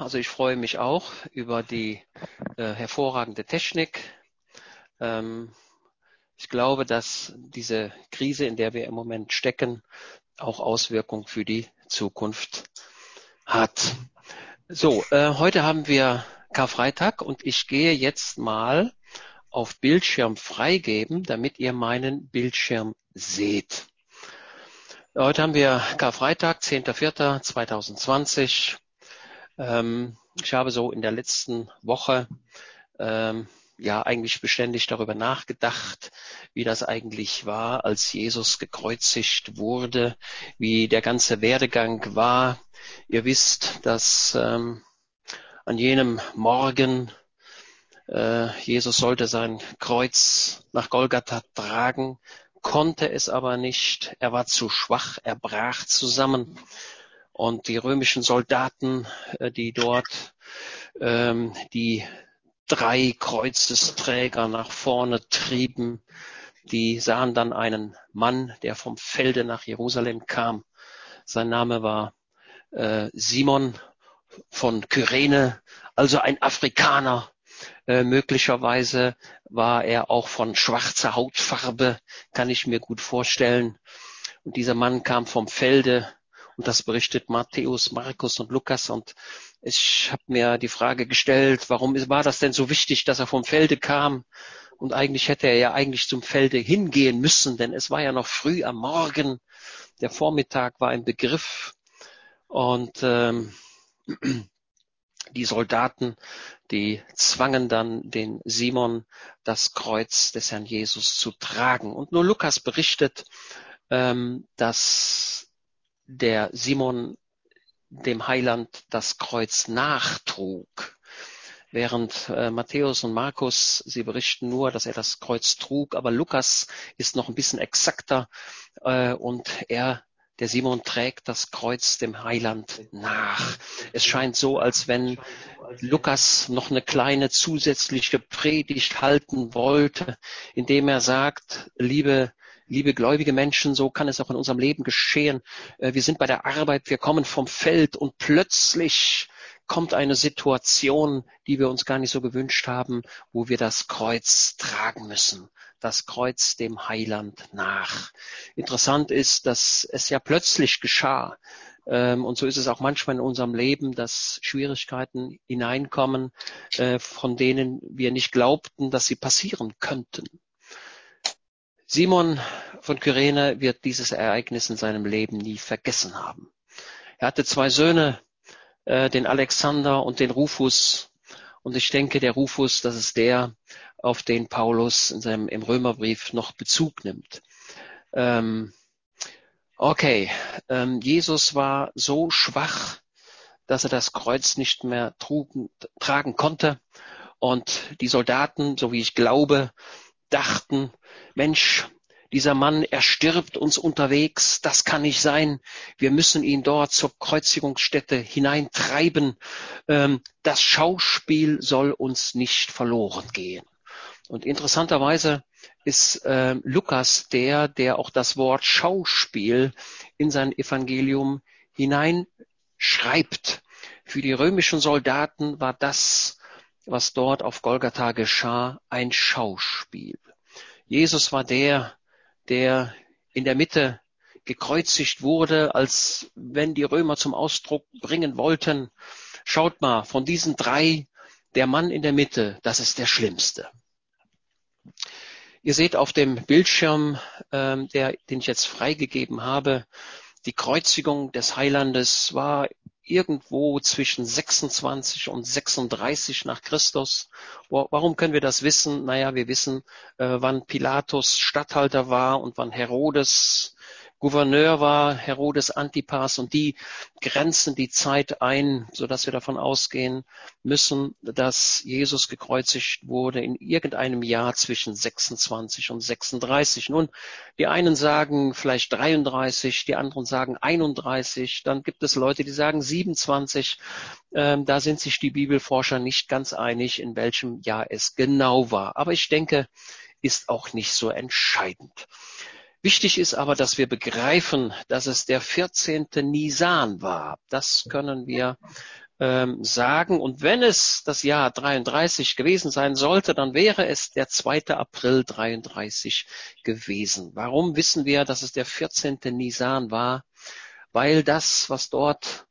Also ich freue mich auch über die äh, hervorragende Technik. Ähm, ich glaube, dass diese Krise, in der wir im Moment stecken, auch Auswirkungen für die Zukunft hat. So, äh, heute haben wir Karfreitag und ich gehe jetzt mal auf Bildschirm freigeben, damit ihr meinen Bildschirm seht. Heute haben wir Karfreitag, 10.04.2020. Ähm, ich habe so in der letzten Woche ähm, ja eigentlich beständig darüber nachgedacht, wie das eigentlich war, als Jesus gekreuzigt wurde, wie der ganze Werdegang war. Ihr wisst, dass ähm, an jenem Morgen äh, Jesus sollte sein Kreuz nach Golgatha tragen, konnte es aber nicht. Er war zu schwach, er brach zusammen. Und die römischen Soldaten, äh, die dort ähm, die drei Kreuzesträger nach vorne trieben, die sahen dann einen Mann, der vom Felde nach Jerusalem kam. Sein Name war äh, Simon von Kyrene, also ein Afrikaner. Äh, möglicherweise war er auch von schwarzer Hautfarbe, kann ich mir gut vorstellen. Und dieser Mann kam vom Felde und das berichtet Matthäus, Markus und Lukas. Und ich habe mir die Frage gestellt, warum war das denn so wichtig, dass er vom Felde kam? Und eigentlich hätte er ja eigentlich zum Felde hingehen müssen, denn es war ja noch früh am Morgen. Der Vormittag war ein Begriff. Und ähm, die Soldaten, die zwangen dann den Simon, das Kreuz des Herrn Jesus zu tragen. Und nur Lukas berichtet, ähm, dass der Simon dem Heiland das Kreuz nachtrug. Während äh, Matthäus und Markus, sie berichten nur, dass er das Kreuz trug, aber Lukas ist noch ein bisschen exakter äh, und er, der Simon, trägt das Kreuz dem Heiland nach. Es scheint so, als wenn Lukas noch eine kleine zusätzliche Predigt halten wollte, indem er sagt, liebe liebe gläubige Menschen, so kann es auch in unserem Leben geschehen. Äh, wir sind bei der Arbeit, wir kommen vom Feld und plötzlich kommt eine Situation, die wir uns gar nicht so gewünscht haben, wo wir das Kreuz tragen müssen. Das Kreuz dem Heiland nach. Interessant ist, dass es ja plötzlich geschah. Ähm, und so ist es auch manchmal in unserem Leben, dass Schwierigkeiten hineinkommen, äh, von denen wir nicht glaubten, dass sie passieren könnten. Simon von Kyrene wird dieses Ereignis in seinem Leben nie vergessen haben. Er hatte zwei Söhne, äh, den Alexander und den Rufus. Und ich denke, der Rufus, das ist der, auf den Paulus in seinem, im Römerbrief noch Bezug nimmt. Ähm, okay, ähm, Jesus war so schwach, dass er das Kreuz nicht mehr trugen, tragen konnte. Und die Soldaten, so wie ich glaube, dachten, Mensch, dieser Mann, er stirbt uns unterwegs, das kann nicht sein. Wir müssen ihn dort zur Kreuzigungsstätte hineintreiben. Ähm, das Schauspiel soll uns nicht verloren gehen. Und interessanterweise ist äh, Lukas der, der auch das Wort Schauspiel in sein Evangelium hineinschreibt. Für die römischen Soldaten war das, was dort auf Golgatha geschah, ein Schauspiel. Jesus war der, der in der Mitte gekreuzigt wurde, als wenn die Römer zum Ausdruck bringen wollten, schaut mal, von diesen drei, der Mann in der Mitte, das ist der Schlimmste. Ihr seht auf dem Bildschirm, ähm, der, den ich jetzt freigegeben habe, die Kreuzigung des Heilandes war irgendwo zwischen 26 und 36 nach Christus. Warum können wir das wissen? Naja, wir wissen, äh, wann Pilatus Statthalter war und wann Herodes Gouverneur war Herodes Antipas und die grenzen die Zeit ein, so dass wir davon ausgehen müssen, dass Jesus gekreuzigt wurde in irgendeinem Jahr zwischen 26 und 36. Nun, die einen sagen vielleicht 33, die anderen sagen 31, dann gibt es Leute, die sagen 27. Ähm, da sind sich die Bibelforscher nicht ganz einig, in welchem Jahr es genau war. Aber ich denke, ist auch nicht so entscheidend. Wichtig ist aber, dass wir begreifen, dass es der 14. Nisan war. Das können wir ähm, sagen. Und wenn es das Jahr 33 gewesen sein sollte, dann wäre es der 2. April 33 gewesen. Warum wissen wir, dass es der 14. Nisan war? Weil das, was dort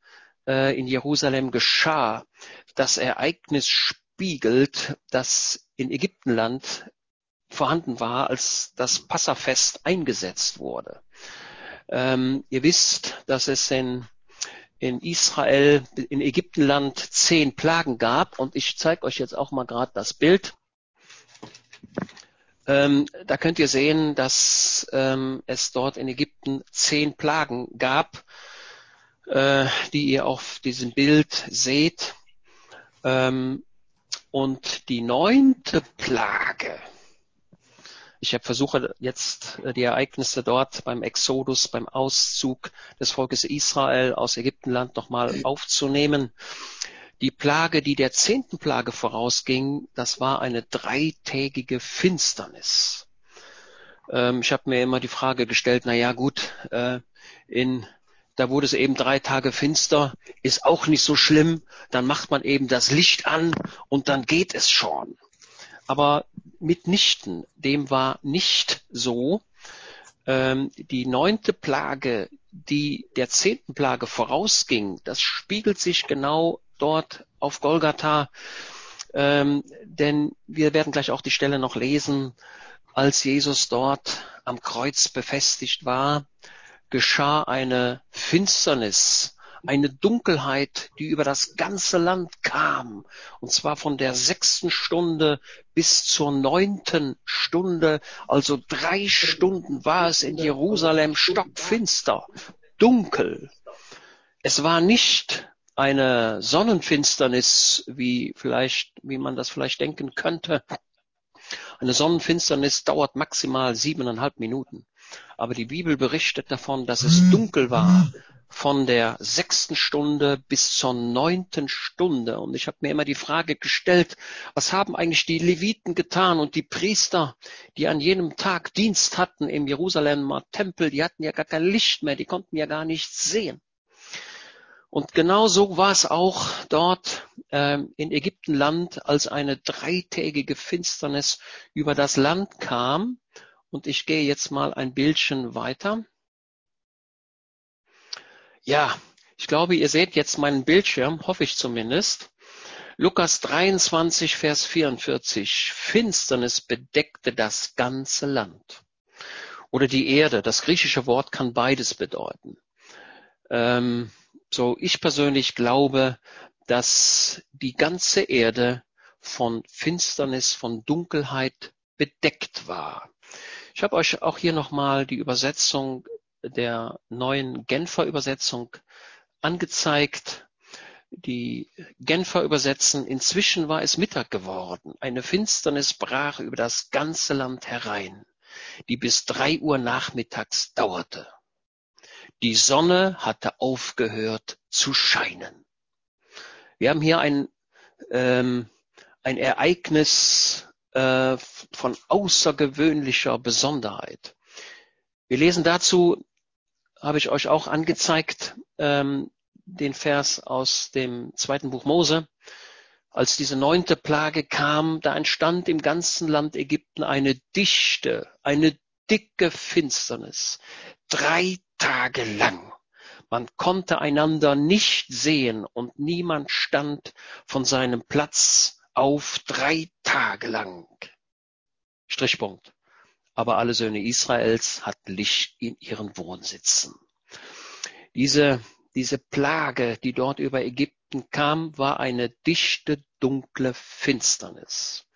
äh, in Jerusalem geschah, das Ereignis spiegelt, das in Ägyptenland vorhanden war, als das Passafest eingesetzt wurde. Ähm, ihr wisst, dass es in in Israel, in Ägyptenland zehn Plagen gab. Und ich zeige euch jetzt auch mal gerade das Bild. Ähm, da könnt ihr sehen, dass ähm, es dort in Ägypten zehn Plagen gab, äh, die ihr auf diesem Bild seht. Ähm, und die neunte Plage, ich versuche jetzt äh, die Ereignisse dort beim Exodus, beim Auszug des Volkes Israel aus Ägyptenland nochmal aufzunehmen. Die Plage, die der zehnten Plage vorausging, das war eine dreitägige Finsternis. Ähm, ich habe mir immer die Frage gestellt, na ja, gut, äh, in da wurde es eben drei Tage finster, ist auch nicht so schlimm, dann macht man eben das Licht an und dann geht es schon aber mitnichten. Dem war nicht so. Ähm, die neunte Plage, die der zehnten Plage vorausging, das spiegelt sich genau dort auf Golgatha. Ähm, denn wir werden gleich auch die Stelle noch lesen, als Jesus dort am Kreuz befestigt war, geschah eine Finsternis eine Dunkelheit, die über das ganze Land kam, und zwar von der sechsten Stunde bis zur neunten Stunde, also drei Stunden war es in Jerusalem stockfinster, dunkel. Es war nicht eine Sonnenfinsternis, wie vielleicht, wie man das vielleicht denken könnte. Eine Sonnenfinsternis dauert maximal siebeneinhalb Minuten. Aber die Bibel berichtet davon, dass es dunkel war von der sechsten Stunde bis zur neunten Stunde. Und ich habe mir immer die Frage gestellt, was haben eigentlich die Leviten getan und die Priester, die an jenem Tag Dienst hatten im Jerusalemer Tempel, die hatten ja gar kein Licht mehr, die konnten ja gar nichts sehen. Und genau so war es auch dort ähm, in Ägyptenland, als eine dreitägige Finsternis über das Land kam. Und ich gehe jetzt mal ein Bildchen weiter. Ja, ich glaube, ihr seht jetzt meinen Bildschirm, hoffe ich zumindest. Lukas 23, Vers 44. Finsternis bedeckte das ganze Land. Oder die Erde. Das griechische Wort kann beides bedeuten. Ähm, so, ich persönlich glaube, dass die ganze Erde von Finsternis, von Dunkelheit bedeckt war. Ich habe euch auch hier nochmal die Übersetzung der neuen Genfer Übersetzung angezeigt. Die Genfer übersetzen, inzwischen war es Mittag geworden. Eine Finsternis brach über das ganze Land herein, die bis drei Uhr nachmittags dauerte. Die Sonne hatte aufgehört zu scheinen. Wir haben hier ein, ähm, ein Ereignis äh, von außergewöhnlicher Besonderheit. Wir lesen dazu habe ich euch auch angezeigt, ähm, den Vers aus dem zweiten Buch Mose. Als diese neunte Plage kam, da entstand im ganzen Land Ägypten eine dichte, eine dicke Finsternis. Drei Tage lang. Man konnte einander nicht sehen und niemand stand von seinem Platz auf drei Tage lang. Strichpunkt aber alle Söhne Israels hatten Licht in ihren Wohnsitzen. Diese, diese Plage, die dort über Ägypten kam, war eine dichte, dunkle Finsternis.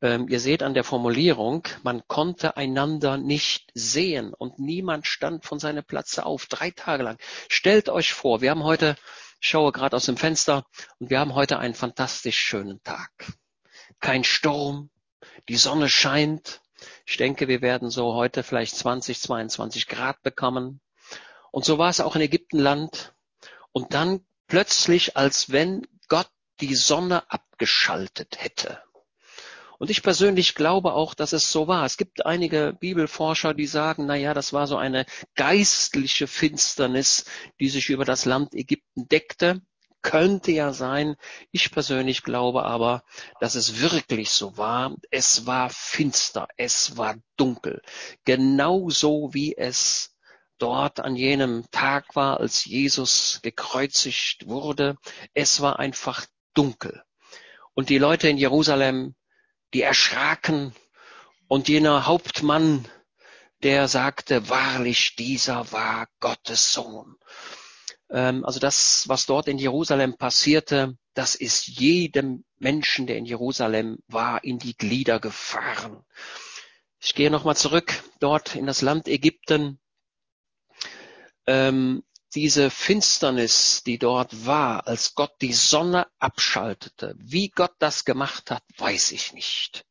Ähm, ihr seht an der Formulierung, man konnte einander nicht sehen und niemand stand von seinem Platze auf, drei Tage lang. Stellt euch vor, wir haben heute, ich schaue gerade aus dem Fenster, und wir haben heute einen fantastisch schönen Tag. Kein Sturm, die Sonne scheint, ich denke, wir werden so heute vielleicht 20, 22 Grad bekommen. Und so war es auch in Ägyptenland. Und dann plötzlich, als wenn Gott die Sonne abgeschaltet hätte. Und ich persönlich glaube auch, dass es so war. Es gibt einige Bibelforscher, die sagen, na ja, das war so eine geistliche Finsternis, die sich über das Land Ägypten deckte. Könnte ja sein. Ich persönlich glaube aber, dass es wirklich so war. Es war finster, es war dunkel. Genauso wie es dort an jenem Tag war, als Jesus gekreuzigt wurde. Es war einfach dunkel. Und die Leute in Jerusalem, die erschraken und jener Hauptmann, der sagte, wahrlich, dieser war Gottes Sohn. Ähm, also das, was dort in Jerusalem passierte, das ist jedem Menschen, der in Jerusalem war, in die Glieder gefahren. Ich gehe nochmal zurück dort in das Land Ägypten. Ähm, diese Finsternis, die dort war, als Gott die Sonne abschaltete, wie Gott das gemacht hat, weiß ich nicht.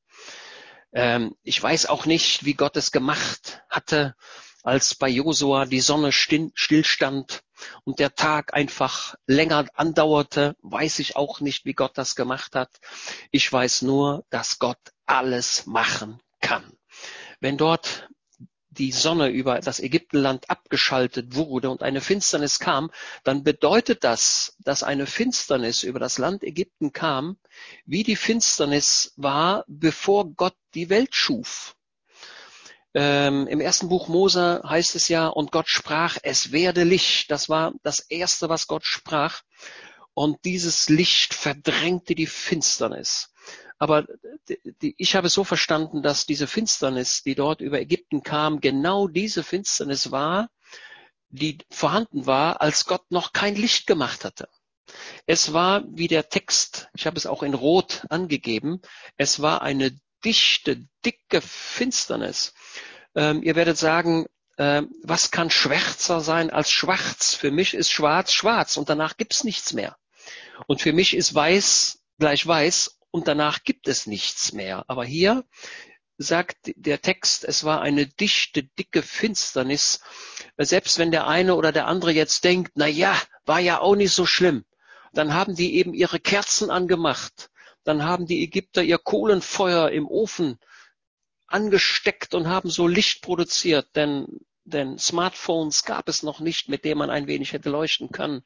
Ähm, ich weiß auch nicht, wie Gott es gemacht hatte, als bei Josua die Sonne stillstand und der Tag einfach länger andauerte, weiß ich auch nicht, wie Gott das gemacht hat. Ich weiß nur, dass Gott alles machen kann. Wenn dort die Sonne über das Ägyptenland abgeschaltet wurde und eine Finsternis kam, dann bedeutet das, dass eine Finsternis über das Land Ägypten kam, wie die Finsternis war, bevor Gott die Welt schuf. Ähm, Im ersten Buch Mose heißt es ja, und Gott sprach, es werde Licht. Das war das Erste, was Gott sprach. Und dieses Licht verdrängte die Finsternis. Aber die, ich habe es so verstanden, dass diese Finsternis, die dort über Ägypten kam, genau diese Finsternis war, die vorhanden war, als Gott noch kein Licht gemacht hatte. Es war wie der Text, ich habe es auch in Rot angegeben, es war eine dichte, dicke Finsternis. Ähm, ihr werdet sagen, äh, was kann schwärzer sein als schwarz? Für mich ist schwarz schwarz und danach gibt's nichts mehr. Und für mich ist weiß gleich weiß und danach gibt es nichts mehr. Aber hier sagt der Text, es war eine dichte, dicke Finsternis. Selbst wenn der eine oder der andere jetzt denkt, na ja, war ja auch nicht so schlimm. Dann haben die eben ihre Kerzen angemacht. Dann haben die Ägypter ihr Kohlenfeuer im Ofen angesteckt und haben so Licht produziert, denn denn Smartphones gab es noch nicht, mit denen man ein wenig hätte leuchten können.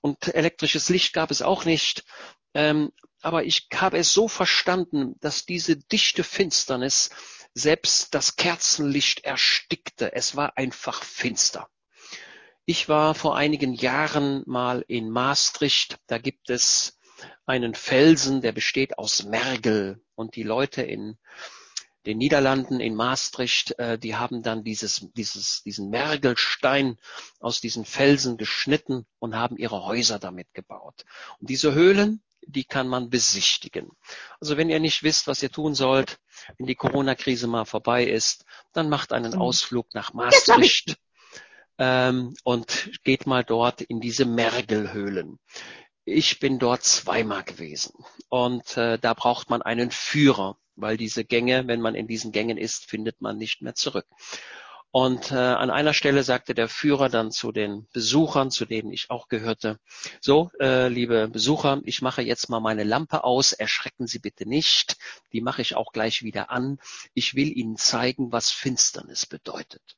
Und elektrisches Licht gab es auch nicht. Ähm, aber ich habe es so verstanden, dass diese dichte Finsternis selbst das Kerzenlicht erstickte. Es war einfach finster. Ich war vor einigen Jahren mal in Maastricht. Da gibt es einen Felsen, der besteht aus Mergel. Und die Leute in den Niederlanden, in Maastricht, äh, die haben dann dieses, dieses, diesen Mergelstein aus diesen Felsen geschnitten und haben ihre Häuser damit gebaut. Und diese Höhlen, die kann man besichtigen. Also wenn ihr nicht wisst, was ihr tun sollt, wenn die Corona-Krise mal vorbei ist, dann macht einen mhm. Ausflug nach Maastricht ähm, und geht mal dort in diese Mergelhöhlen. Ich bin dort zweimal gewesen und äh, da braucht man einen Führer, weil diese Gänge, wenn man in diesen Gängen ist, findet man nicht mehr zurück. Und äh, an einer Stelle sagte der Führer dann zu den Besuchern, zu denen ich auch gehörte, so, äh, liebe Besucher, ich mache jetzt mal meine Lampe aus, erschrecken Sie bitte nicht, die mache ich auch gleich wieder an. Ich will Ihnen zeigen, was Finsternis bedeutet.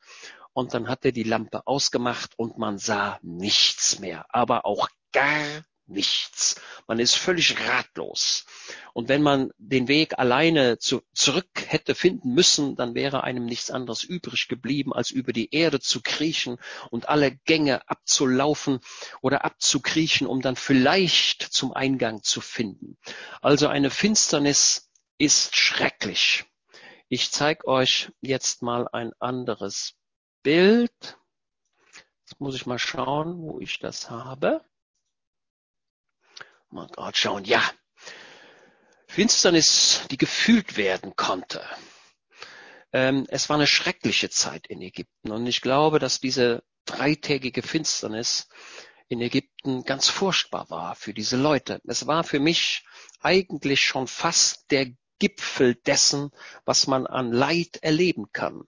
Und dann hat er die Lampe ausgemacht und man sah nichts mehr, aber auch gar nichts. Man ist völlig ratlos. Und wenn man den Weg alleine zu, zurück hätte finden müssen, dann wäre einem nichts anderes übrig geblieben, als über die Erde zu kriechen und alle Gänge abzulaufen oder abzukriechen, um dann vielleicht zum Eingang zu finden. Also eine Finsternis ist schrecklich. Ich zeige euch jetzt mal ein anderes Bild. Jetzt muss ich mal schauen, wo ich das habe. Mal gerade schauen. Ja. Finsternis, die gefühlt werden konnte. Ähm, es war eine schreckliche Zeit in Ägypten. Und ich glaube, dass diese dreitägige Finsternis in Ägypten ganz furchtbar war für diese Leute. Es war für mich eigentlich schon fast der Gipfel dessen, was man an Leid erleben kann.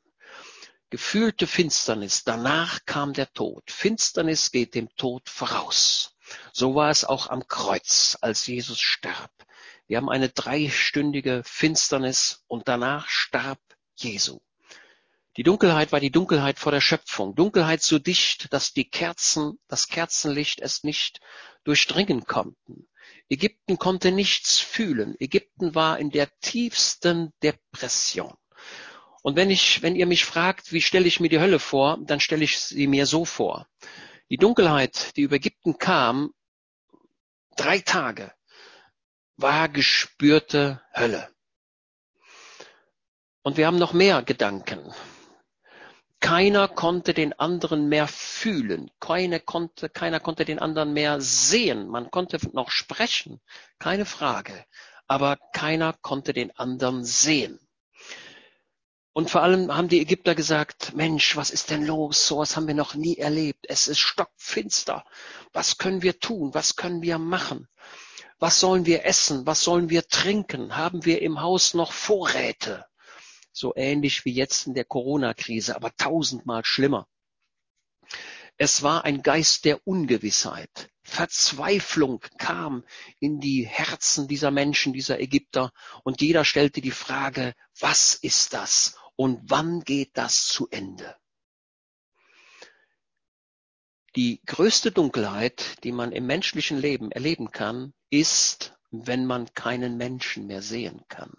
Gefühlte Finsternis, danach kam der Tod. Finsternis geht dem Tod voraus. So war es auch am Kreuz, als Jesus starb. Wir haben eine dreistündige Finsternis und danach starb Jesu. Die Dunkelheit war die Dunkelheit vor der Schöpfung. Dunkelheit so dicht, dass die Kerzen, das Kerzenlicht es nicht durchdringen konnten. Ägypten konnte nichts fühlen. Ägypten war in der tiefsten Depression. Und wenn ich, wenn ihr mich fragt, wie stelle ich mir die Hölle vor, dann stelle ich sie mir so vor. Die Dunkelheit, die über Ägypten kam, drei Tage, war gespürte Hölle. Und wir haben noch mehr Gedanken. Keiner konnte den anderen mehr fühlen. Keiner konnte, keiner konnte den anderen mehr sehen. Man konnte noch sprechen, keine Frage. Aber keiner konnte den anderen sehen. Und vor allem haben die Ägypter gesagt, Mensch, was ist denn los? So was haben wir noch nie erlebt. Es ist stockfinster. Was können wir tun? Was können wir machen? Was sollen wir essen? Was sollen wir trinken? Haben wir im Haus noch Vorräte? so ähnlich wie jetzt in der Corona-Krise, aber tausendmal schlimmer. Es war ein Geist der Ungewissheit. Verzweiflung kam in die Herzen dieser Menschen, dieser Ägypter, und jeder stellte die Frage, was ist das und wann geht das zu Ende? Die größte Dunkelheit, die man im menschlichen Leben erleben kann, ist, wenn man keinen Menschen mehr sehen kann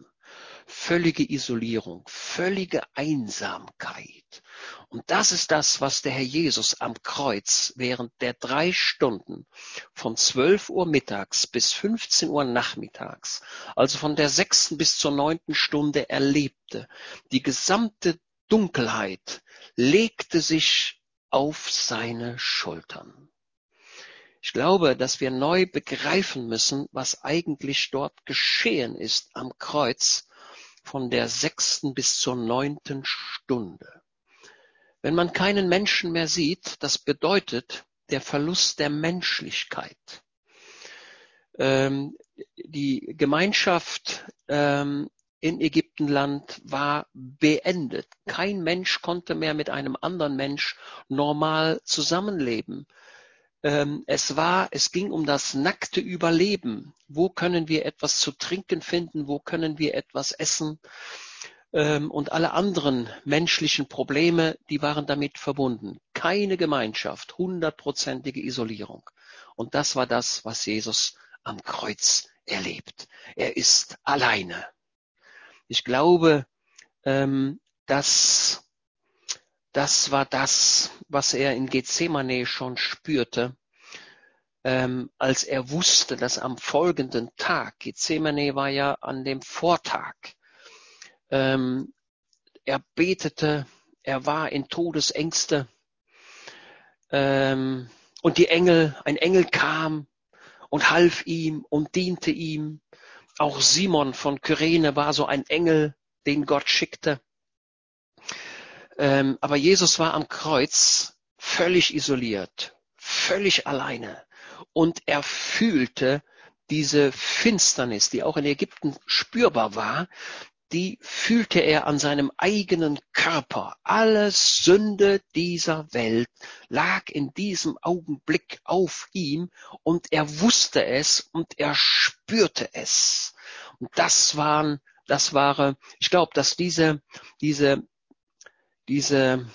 völlige Isolierung, völlige Einsamkeit. Und das ist das, was der Herr Jesus am Kreuz während der drei Stunden von 12 Uhr mittags bis 15 Uhr nachmittags, also von der sechsten bis zur neunten Stunde erlebte. Die gesamte Dunkelheit legte sich auf seine Schultern. Ich glaube, dass wir neu begreifen müssen, was eigentlich dort geschehen ist am Kreuz von der sechsten bis zur neunten Stunde. Wenn man keinen Menschen mehr sieht, das bedeutet der Verlust der Menschlichkeit. Ähm, die Gemeinschaft ähm, in Ägyptenland war beendet. Kein Mensch konnte mehr mit einem anderen Mensch normal zusammenleben. Ähm, es war, es ging um das nackte Überleben. Wo können wir etwas zu trinken finden? Wo können wir etwas essen? Ähm, und alle anderen menschlichen Probleme, die waren damit verbunden. Keine Gemeinschaft, hundertprozentige Isolierung. Und das war das, was Jesus am Kreuz erlebt. Er ist alleine. Ich glaube, ähm, dass das war das, was er in Gethsemane schon spürte, ähm, als er wusste, dass am folgenden Tag, Gethsemane war ja an dem Vortag, ähm, er betete, er war in Todesängste ähm, und die Engel, ein Engel kam und half ihm und diente ihm. Auch Simon von Kyrene war so ein Engel, den Gott schickte. Ähm, aber Jesus war am Kreuz völlig isoliert, völlig alleine. Und er fühlte diese Finsternis, die auch in Ägypten spürbar war, die fühlte er an seinem eigenen Körper. Alle Sünde dieser Welt lag in diesem Augenblick auf ihm und er wusste es und er spürte es. Und das waren, das war, ich glaube, dass diese, diese diese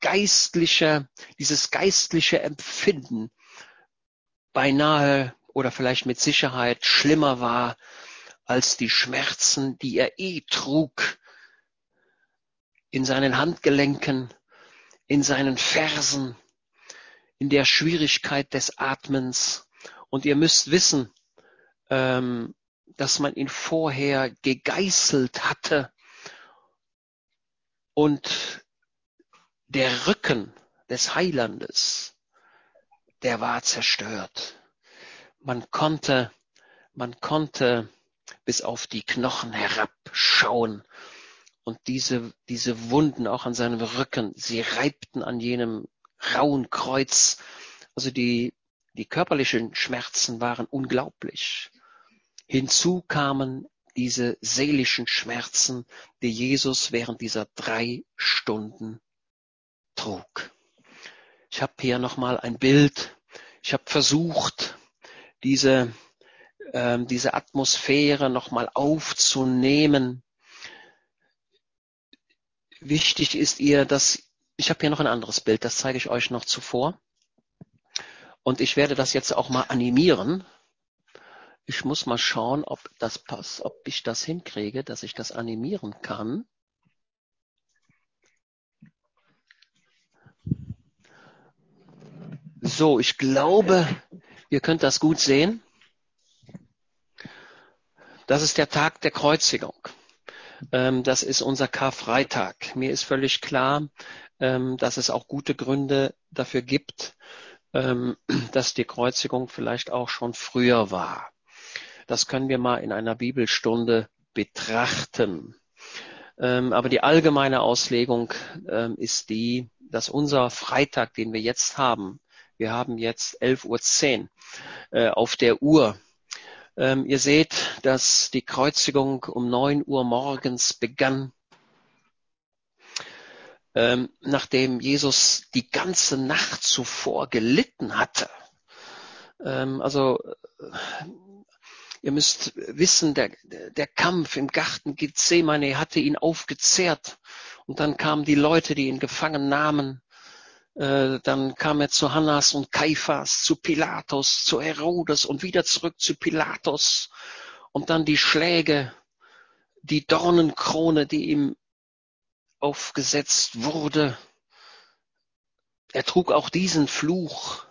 geistliche, dieses geistliche Empfinden beinahe oder vielleicht mit Sicherheit schlimmer war als die Schmerzen, die er eh trug in seinen Handgelenken, in seinen Fersen, in der Schwierigkeit des Atmens. Und ihr müsst wissen, ähm, dass man ihn vorher gegeißelt hatte und der Rücken des Heilandes, der war zerstört. Man konnte, man konnte bis auf die Knochen herabschauen und diese, diese Wunden auch an seinem Rücken, sie reibten an jenem rauen Kreuz. Also die, die körperlichen Schmerzen waren unglaublich. Hinzu kamen diese seelischen Schmerzen, die Jesus während dieser drei Stunden trug. Ich habe hier nochmal ein Bild. Ich habe versucht, diese, ähm, diese Atmosphäre nochmal aufzunehmen. wichtig ist ihr, dass ich habe hier noch ein anderes Bild, das zeige ich euch noch zuvor. Und ich werde das jetzt auch mal animieren. Ich muss mal schauen, ob das passt, ob ich das hinkriege, dass ich das animieren kann. So, ich glaube, ihr könnt das gut sehen. Das ist der Tag der Kreuzigung. Ähm, das ist unser Karfreitag. Mir ist völlig klar, ähm, dass es auch gute Gründe dafür gibt, ähm, dass die Kreuzigung vielleicht auch schon früher war. Das können wir mal in einer Bibelstunde betrachten. Aber die allgemeine Auslegung ist die, dass unser Freitag, den wir jetzt haben, wir haben jetzt 11.10 Uhr äh, auf der Uhr. Ähm, ihr seht, dass die Kreuzigung um 9 Uhr morgens begann, ähm, nachdem Jesus die ganze Nacht zuvor gelitten hatte. Ähm, also ihr müsst wissen, der, der Kampf im Garten Gethsemane hatte ihn aufgezehrt. Und dann kamen die Leute, die ihn gefangen nahmen äh, dann kam er zu Hannas und Kaiphas, zu Pilatus, zu Herodes und wieder zurück zu Pilatus. Und dann die Schläge, die Dornenkrone, die ihm aufgesetzt wurde. Er trug auch diesen Fluch.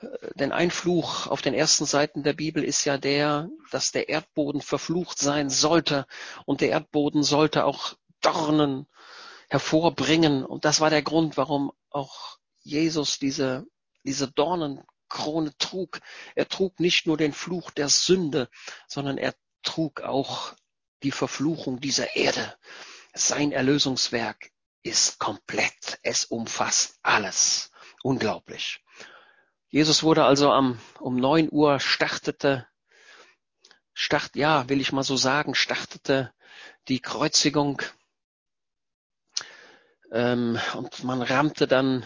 Äh, denn ein Fluch auf den ersten Seiten der Bibel ist ja der, dass der Erdboden verflucht sein sollte und der Erdboden sollte auch Dornen hervorbringen. Und das war der Grund, warum auch Jesus diese, diese Dornenkrone trug. Er trug nicht nur den Fluch der Sünde, sondern er trug auch die Verfluchung dieser Erde. Sein Erlösungswerk ist komplett. Es umfasst alles. Unglaublich. Jesus wurde also am, um neun Uhr startete, start, ja, will ich mal so sagen, startete die Kreuzigung ähm, und man rammte dann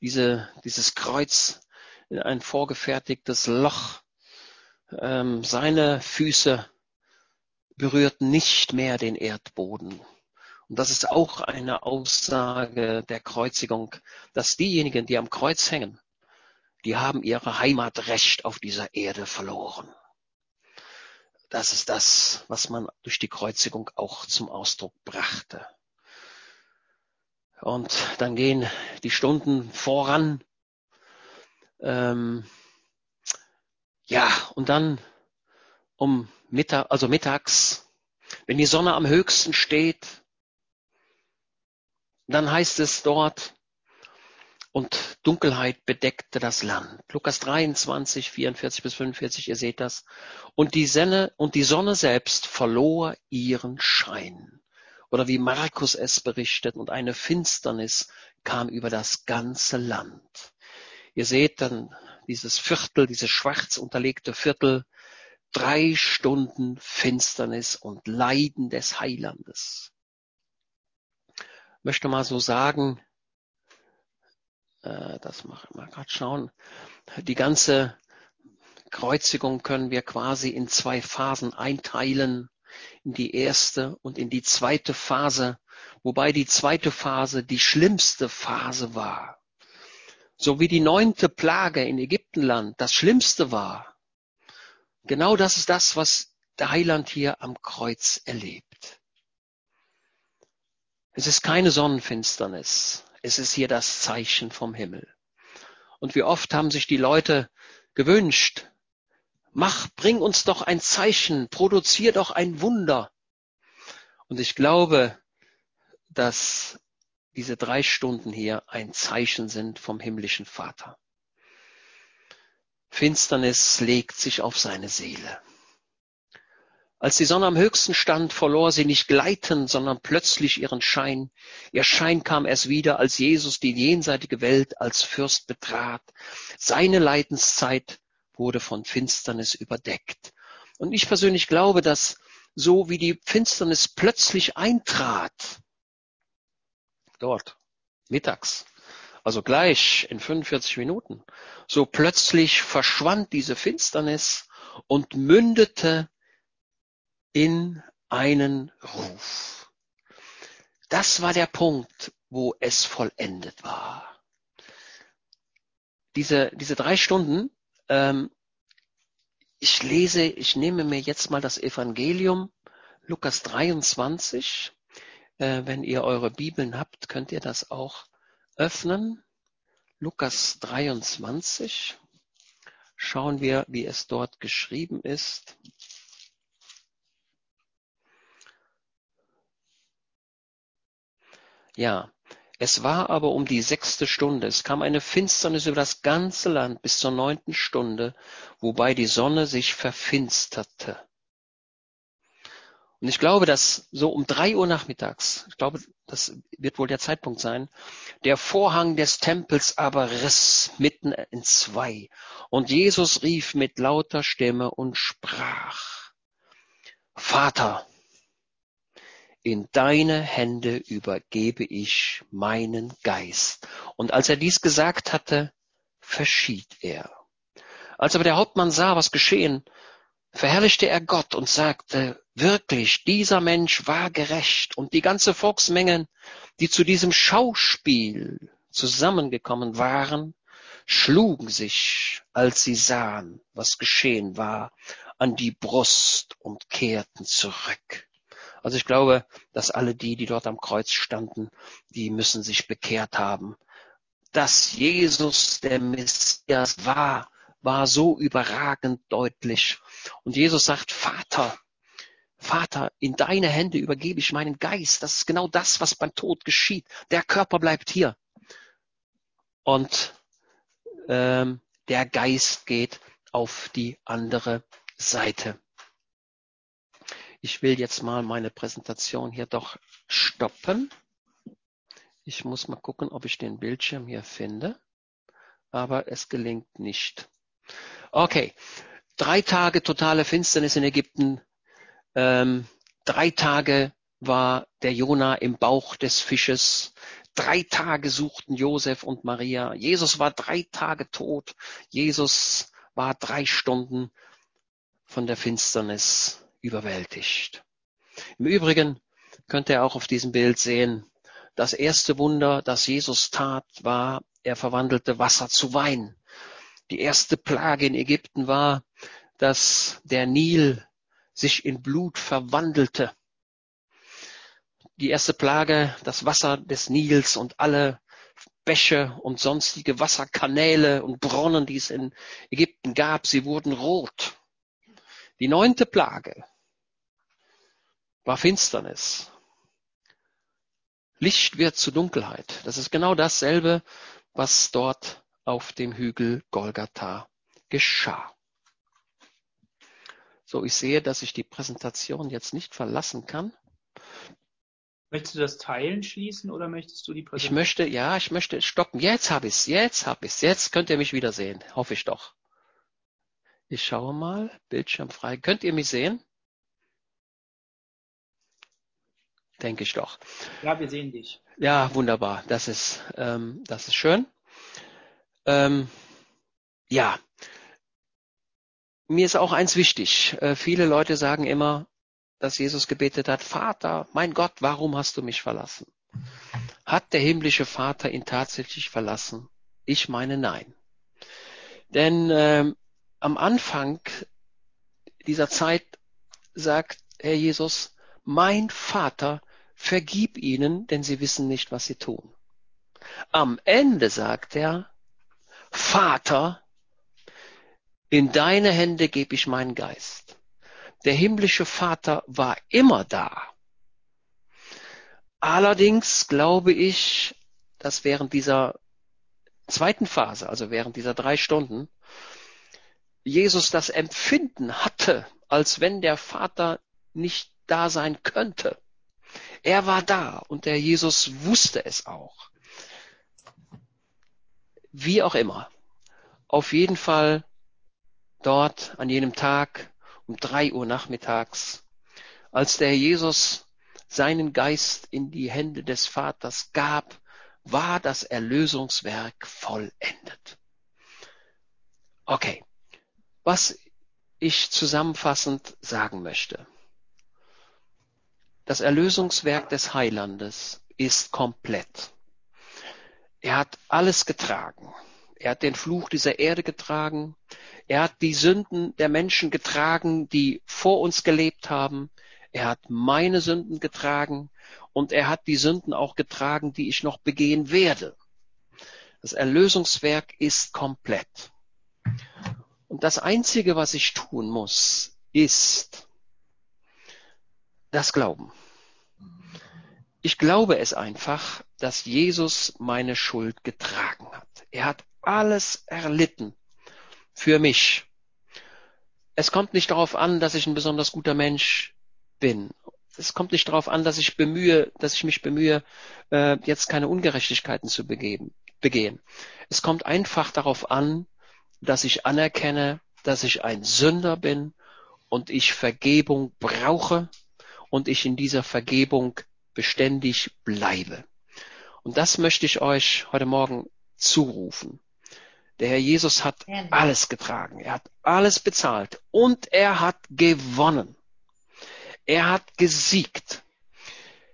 diese, dieses Kreuz in ein vorgefertigtes Loch. Ähm, seine Füße berührten nicht mehr den Erdboden. Und das ist auch eine Aussage der Kreuzigung, dass diejenigen, die am Kreuz hängen, die haben ihre Heimatrecht auf dieser Erde verloren. Das ist das, was man durch die Kreuzigung auch zum Ausdruck brachte. Und dann gehen die Stunden voran. Ähm, ja, und dann um Mittag, also mittags, wenn die Sonne am höchsten steht, dann heißt es dort, und Dunkelheit bedeckte das Land. Lukas 23, 44 bis 45, ihr seht das. Und die Sonne, und die Sonne selbst verlor ihren Schein. Oder wie Markus es berichtet, und eine Finsternis kam über das ganze Land. Ihr seht dann dieses Viertel, dieses schwarz unterlegte Viertel, drei Stunden Finsternis und Leiden des Heilandes. Ich möchte mal so sagen, äh, das machen wir gerade schauen, die ganze Kreuzigung können wir quasi in zwei Phasen einteilen in die erste und in die zweite Phase, wobei die zweite Phase die schlimmste Phase war. So wie die neunte Plage in Ägyptenland das Schlimmste war. Genau das ist das, was der Heiland hier am Kreuz erlebt. Es ist keine Sonnenfinsternis. Es ist hier das Zeichen vom Himmel. Und wie oft haben sich die Leute gewünscht, Mach, bring uns doch ein Zeichen, produzier doch ein Wunder. Und ich glaube, dass diese drei Stunden hier ein Zeichen sind vom himmlischen Vater. Finsternis legt sich auf seine Seele. Als die Sonne am höchsten stand, verlor sie nicht gleitend, sondern plötzlich ihren Schein. Ihr Schein kam erst wieder, als Jesus die jenseitige Welt als Fürst betrat. Seine Leidenszeit wurde von Finsternis überdeckt. Und ich persönlich glaube, dass so wie die Finsternis plötzlich eintrat, dort, mittags, also gleich in 45 Minuten, so plötzlich verschwand diese Finsternis und mündete in einen Ruf. Das war der Punkt, wo es vollendet war. Diese, diese drei Stunden, ähm, ich lese, ich nehme mir jetzt mal das Evangelium, Lukas 23. Äh, wenn ihr eure Bibeln habt, könnt ihr das auch öffnen. Lukas 23. Schauen wir, wie es dort geschrieben ist. Ja, es war aber um die sechste Stunde. Es kam eine Finsternis über das ganze Land bis zur neunten Stunde, wobei die Sonne sich verfinsterte. Und ich glaube, dass so um drei Uhr nachmittags, ich glaube, das wird wohl der Zeitpunkt sein, der Vorhang des Tempels aber riss mitten in zwei. Und Jesus rief mit lauter Stimme und sprach, Vater, in deine Hände übergebe ich meinen Geist. Und als er dies gesagt hatte, verschied er. Als aber der Hauptmann sah, was geschehen, verherrlichte er Gott und sagte, wirklich, dieser Mensch war gerecht. Und die ganze Volksmenge, die zu diesem Schauspiel zusammengekommen waren, schlugen sich, als sie sahen, was geschehen war, an die Brust und kehrten zurück. Also ich glaube, dass alle die, die dort am Kreuz standen, die müssen sich bekehrt haben. Dass Jesus der Messias war, war so überragend deutlich. Und Jesus sagt, Vater, Vater, in deine Hände übergebe ich meinen Geist. Das ist genau das, was beim Tod geschieht. Der Körper bleibt hier. Und ähm, der Geist geht auf die andere Seite. Ich will jetzt mal meine Präsentation hier doch stoppen. Ich muss mal gucken, ob ich den Bildschirm hier finde. Aber es gelingt nicht. Okay. Drei Tage totale Finsternis in Ägypten. Ähm, drei Tage war der Jona im Bauch des Fisches. Drei Tage suchten Josef und Maria. Jesus war drei Tage tot. Jesus war drei Stunden von der Finsternis überwältigt. Im Übrigen könnt ihr auch auf diesem Bild sehen, das erste Wunder, das Jesus tat, war, er verwandelte Wasser zu Wein. Die erste Plage in Ägypten war, dass der Nil sich in Blut verwandelte. Die erste Plage, das Wasser des Nils und alle Bäche und sonstige Wasserkanäle und Brunnen, die es in Ägypten gab, sie wurden rot. Die neunte Plage war Finsternis. Licht wird zu Dunkelheit. Das ist genau dasselbe, was dort auf dem Hügel Golgatha geschah. So, ich sehe, dass ich die Präsentation jetzt nicht verlassen kann. Möchtest du das Teilen schließen oder möchtest du die Präsentation? Ich möchte, ja, ich möchte stoppen. Jetzt habe ich es, jetzt habe ich es. Jetzt könnt ihr mich wieder sehen. Hoffe ich doch. Ich schaue mal. Bildschirm frei. Könnt ihr mich sehen? Denke ich doch. Ja, wir sehen dich. Ja, wunderbar. Das ist, ähm, das ist schön. Ähm, ja, mir ist auch eins wichtig. Äh, viele Leute sagen immer, dass Jesus gebetet hat, Vater, mein Gott, warum hast du mich verlassen? Hat der himmlische Vater ihn tatsächlich verlassen? Ich meine nein. Denn ähm, am Anfang dieser Zeit sagt Herr Jesus, mein Vater vergib ihnen, denn sie wissen nicht, was sie tun. Am Ende sagt er, Vater, in deine Hände gebe ich meinen Geist. Der himmlische Vater war immer da. Allerdings glaube ich, dass während dieser zweiten Phase, also während dieser drei Stunden, Jesus das Empfinden hatte, als wenn der Vater nicht da sein könnte. Er war da und der Jesus wusste es auch. Wie auch immer. Auf jeden Fall dort an jenem Tag um drei Uhr nachmittags, als der Jesus seinen Geist in die Hände des Vaters gab, war das Erlösungswerk vollendet. Okay, was ich zusammenfassend sagen möchte. Das Erlösungswerk des Heilandes ist komplett. Er hat alles getragen. Er hat den Fluch dieser Erde getragen. Er hat die Sünden der Menschen getragen, die vor uns gelebt haben. Er hat meine Sünden getragen und er hat die Sünden auch getragen, die ich noch begehen werde. Das Erlösungswerk ist komplett. Und das Einzige, was ich tun muss, ist das Glauben. Ich glaube es einfach, dass Jesus meine Schuld getragen hat. Er hat alles erlitten für mich. Es kommt nicht darauf an, dass ich ein besonders guter Mensch bin. Es kommt nicht darauf an, dass ich bemühe, dass ich mich bemühe, äh, jetzt keine Ungerechtigkeiten zu begeben, begehen. Es kommt einfach darauf an, dass ich anerkenne, dass ich ein Sünder bin und ich Vergebung brauche und ich in dieser Vergebung beständig bleibe. Und das möchte ich euch heute Morgen zurufen. Der Herr Jesus hat alles getragen. Er hat alles bezahlt und er hat gewonnen. Er hat gesiegt.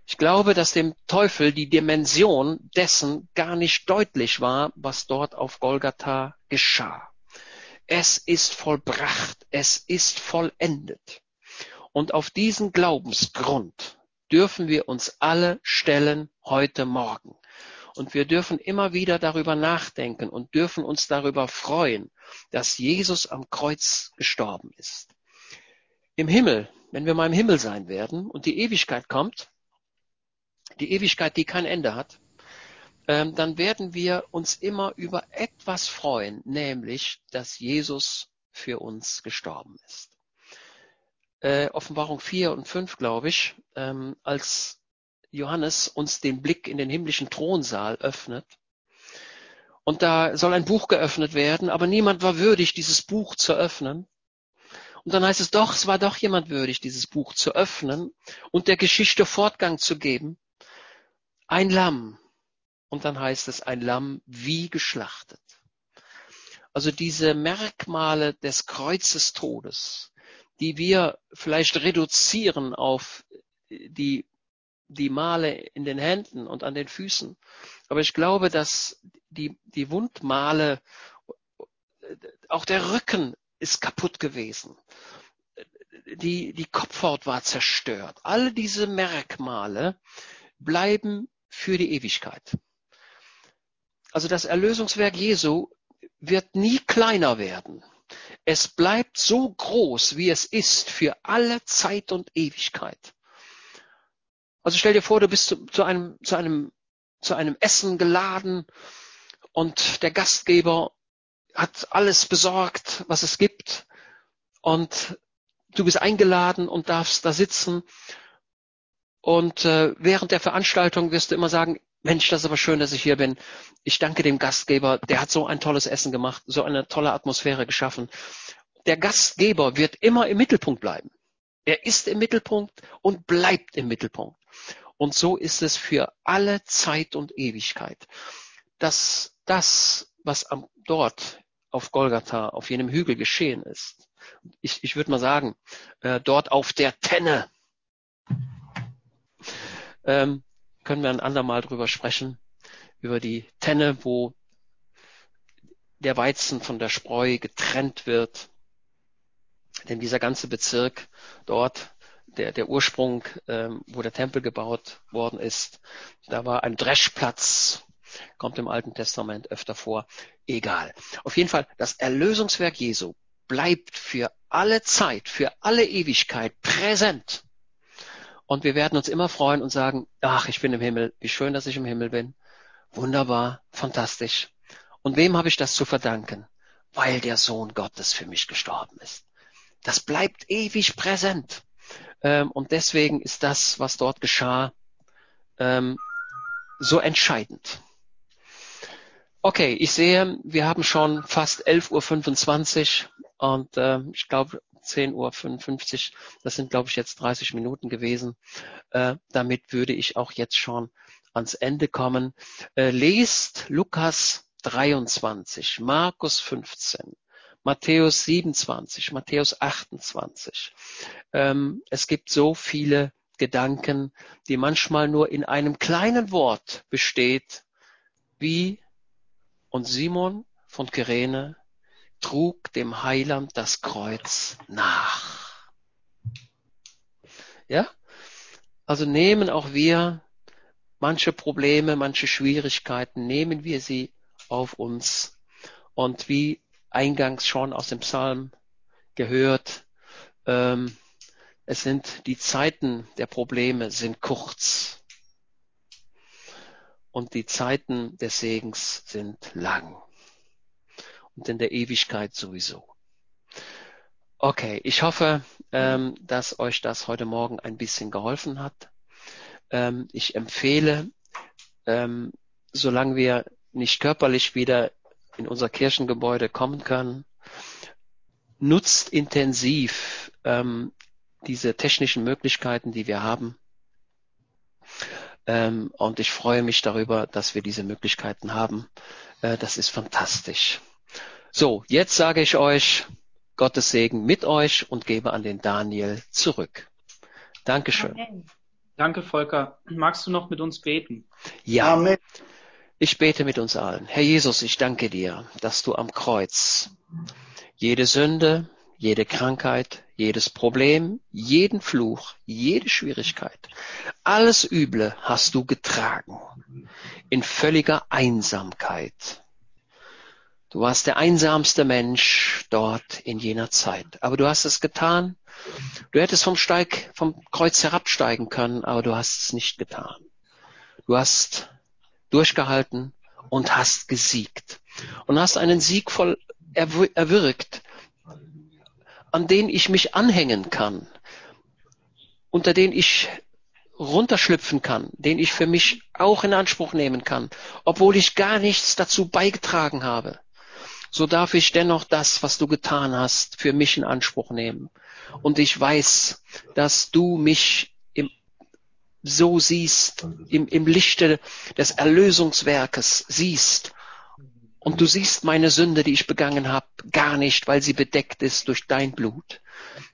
Ich glaube, dass dem Teufel die Dimension dessen gar nicht deutlich war, was dort auf Golgatha geschah. Es ist vollbracht. Es ist vollendet. Und auf diesen Glaubensgrund dürfen wir uns alle stellen heute Morgen. Und wir dürfen immer wieder darüber nachdenken und dürfen uns darüber freuen, dass Jesus am Kreuz gestorben ist. Im Himmel, wenn wir mal im Himmel sein werden und die Ewigkeit kommt, die Ewigkeit, die kein Ende hat, ähm, dann werden wir uns immer über etwas freuen, nämlich, dass Jesus für uns gestorben ist äh, Offenbarung 4 und 5, glaube ich, ähm, als Johannes uns den Blick in den himmlischen Thronsaal öffnet. Und da soll ein Buch geöffnet werden, aber niemand war würdig, dieses Buch zu öffnen. Und dann heißt es doch, es war doch jemand würdig, dieses Buch zu öffnen und der Geschichte Fortgang zu geben. Ein Lamm. Und dann heißt es ein Lamm wie geschlachtet. Also diese Merkmale des Kreuzes Todes, die wir vielleicht reduzieren auf die, die Male in den Händen und an den Füßen. Aber ich glaube, dass die, die Wundmale, auch der Rücken ist kaputt gewesen. Die, die Kopfhaut war zerstört. All diese Merkmale bleiben für die Ewigkeit. Also das Erlösungswerk Jesu wird nie kleiner werden. Es bleibt so groß, wie es ist, für alle Zeit und Ewigkeit. Also stell dir vor, du bist zu, zu, einem, zu, einem, zu einem Essen geladen und der Gastgeber hat alles besorgt, was es gibt und du bist eingeladen und darfst da sitzen und äh, während der Veranstaltung wirst du immer sagen, Mensch, das ist aber schön, dass ich hier bin. Ich danke dem Gastgeber, der hat so ein tolles Essen gemacht, so eine tolle Atmosphäre geschaffen. Der Gastgeber wird immer im Mittelpunkt bleiben. Er ist im Mittelpunkt und bleibt im Mittelpunkt. Und so ist es für alle Zeit und Ewigkeit. Dass das, was am, dort auf Golgatha, auf jenem Hügel geschehen ist, ich, ich würde mal sagen, äh, dort auf der Tenne, ähm, können wir ein andermal drüber sprechen, über die Tenne, wo der Weizen von der Spreu getrennt wird. Denn dieser ganze Bezirk dort, der, der Ursprung, ähm, wo der Tempel gebaut worden ist, da war ein Dreschplatz, kommt im Alten Testament öfter vor. Egal. Auf jeden Fall, das Erlösungswerk Jesu bleibt für alle Zeit, für alle Ewigkeit präsent. Und wir werden uns immer freuen und sagen, ach, ich bin im Himmel, wie schön, dass ich im Himmel bin. Wunderbar, fantastisch. Und wem habe ich das zu verdanken? Weil der Sohn Gottes für mich gestorben ist. Das bleibt ewig präsent. Ähm, und deswegen ist das, was dort geschah, ähm, so entscheidend. Okay, ich sehe, wir haben schon fast 11.25 Uhr und äh, ich glaube, 10.55 Uhr. Das sind, glaube ich, jetzt 30 Minuten gewesen. Äh, damit würde ich auch jetzt schon ans Ende kommen. Äh, lest Lukas 23, Markus 15, Matthäus 27, Matthäus 28. Ähm, es gibt so viele Gedanken, die manchmal nur in einem kleinen Wort besteht, wie und Simon von Kyrene trug dem Heiland das Kreuz nach. Ja? Also nehmen auch wir manche Probleme, manche Schwierigkeiten, nehmen wir sie auf uns. Und wie eingangs schon aus dem Psalm gehört, ähm, es sind die Zeiten der Probleme sind kurz und die Zeiten des Segens sind lang und in der Ewigkeit sowieso. Okay, ich hoffe, ähm, dass euch das heute Morgen ein bisschen geholfen hat. Ähm, ich empfehle, ähm, solange wir nicht körperlich wieder in unser Kirchengebäude kommen können, nutzt intensiv ähm, diese technischen Möglichkeiten, die wir haben. Ähm, und ich freue mich darüber, dass wir diese Möglichkeiten haben. Äh, das ist fantastisch. So, jetzt sage ich euch Gottes Segen mit euch und gebe an den Daniel zurück. Dankeschön. Amen. Danke, Volker. Magst du noch mit uns beten? Ja. Amen. Ich bete mit uns allen. Herr Jesus, ich danke dir, dass du am Kreuz jede Sünde, jede Krankheit, jedes Problem, jeden Fluch, jede Schwierigkeit, alles Üble hast du getragen in völliger Einsamkeit. Du warst der einsamste Mensch dort in jener Zeit, aber du hast es getan. Du hättest vom Steig, vom Kreuz herabsteigen können, aber du hast es nicht getan. Du hast durchgehalten und hast gesiegt und hast einen Sieg voll erwirkt, an den ich mich anhängen kann, unter den ich runterschlüpfen kann, den ich für mich auch in Anspruch nehmen kann, obwohl ich gar nichts dazu beigetragen habe, so darf ich dennoch das, was du getan hast, für mich in Anspruch nehmen. Und ich weiß, dass du mich im, so siehst, im, im Lichte des Erlösungswerkes siehst und du siehst meine Sünde, die ich begangen habe, gar nicht, weil sie bedeckt ist durch dein Blut.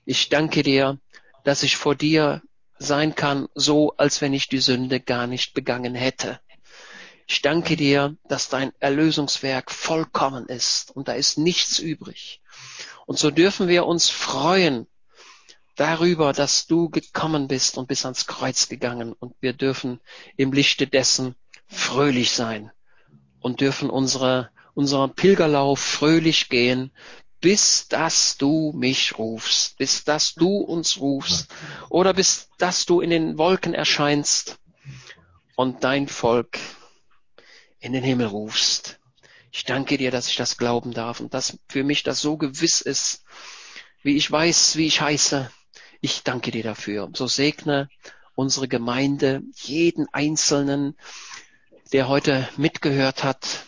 Ich danke dir, dass ich vor dir sein kann, so als wenn ich die Sünde gar nicht begangen hätte. Ich danke dir, dass dein Erlösungswerk vollkommen ist und da ist nichts übrig. Und so dürfen wir uns freuen darüber, dass du gekommen bist und bis ans Kreuz gegangen und wir dürfen im Lichte dessen fröhlich sein und dürfen unsere, unseren Pilgerlauf fröhlich gehen, bis dass du mich rufst, bis dass du uns rufst oder bis dass du in den Wolken erscheinst und dein Volk in den Himmel rufst. Ich danke dir, dass ich das glauben darf und dass für mich das so gewiss ist, wie ich weiß, wie ich heiße. Ich danke dir dafür. So segne unsere Gemeinde, jeden Einzelnen, der heute mitgehört hat.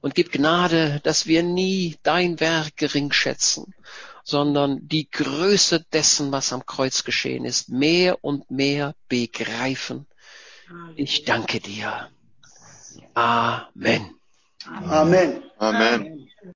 Und gib Gnade, dass wir nie dein Werk gering schätzen, sondern die Größe dessen, was am Kreuz geschehen ist, mehr und mehr begreifen. Ich danke dir. Amen. Amen. Amen.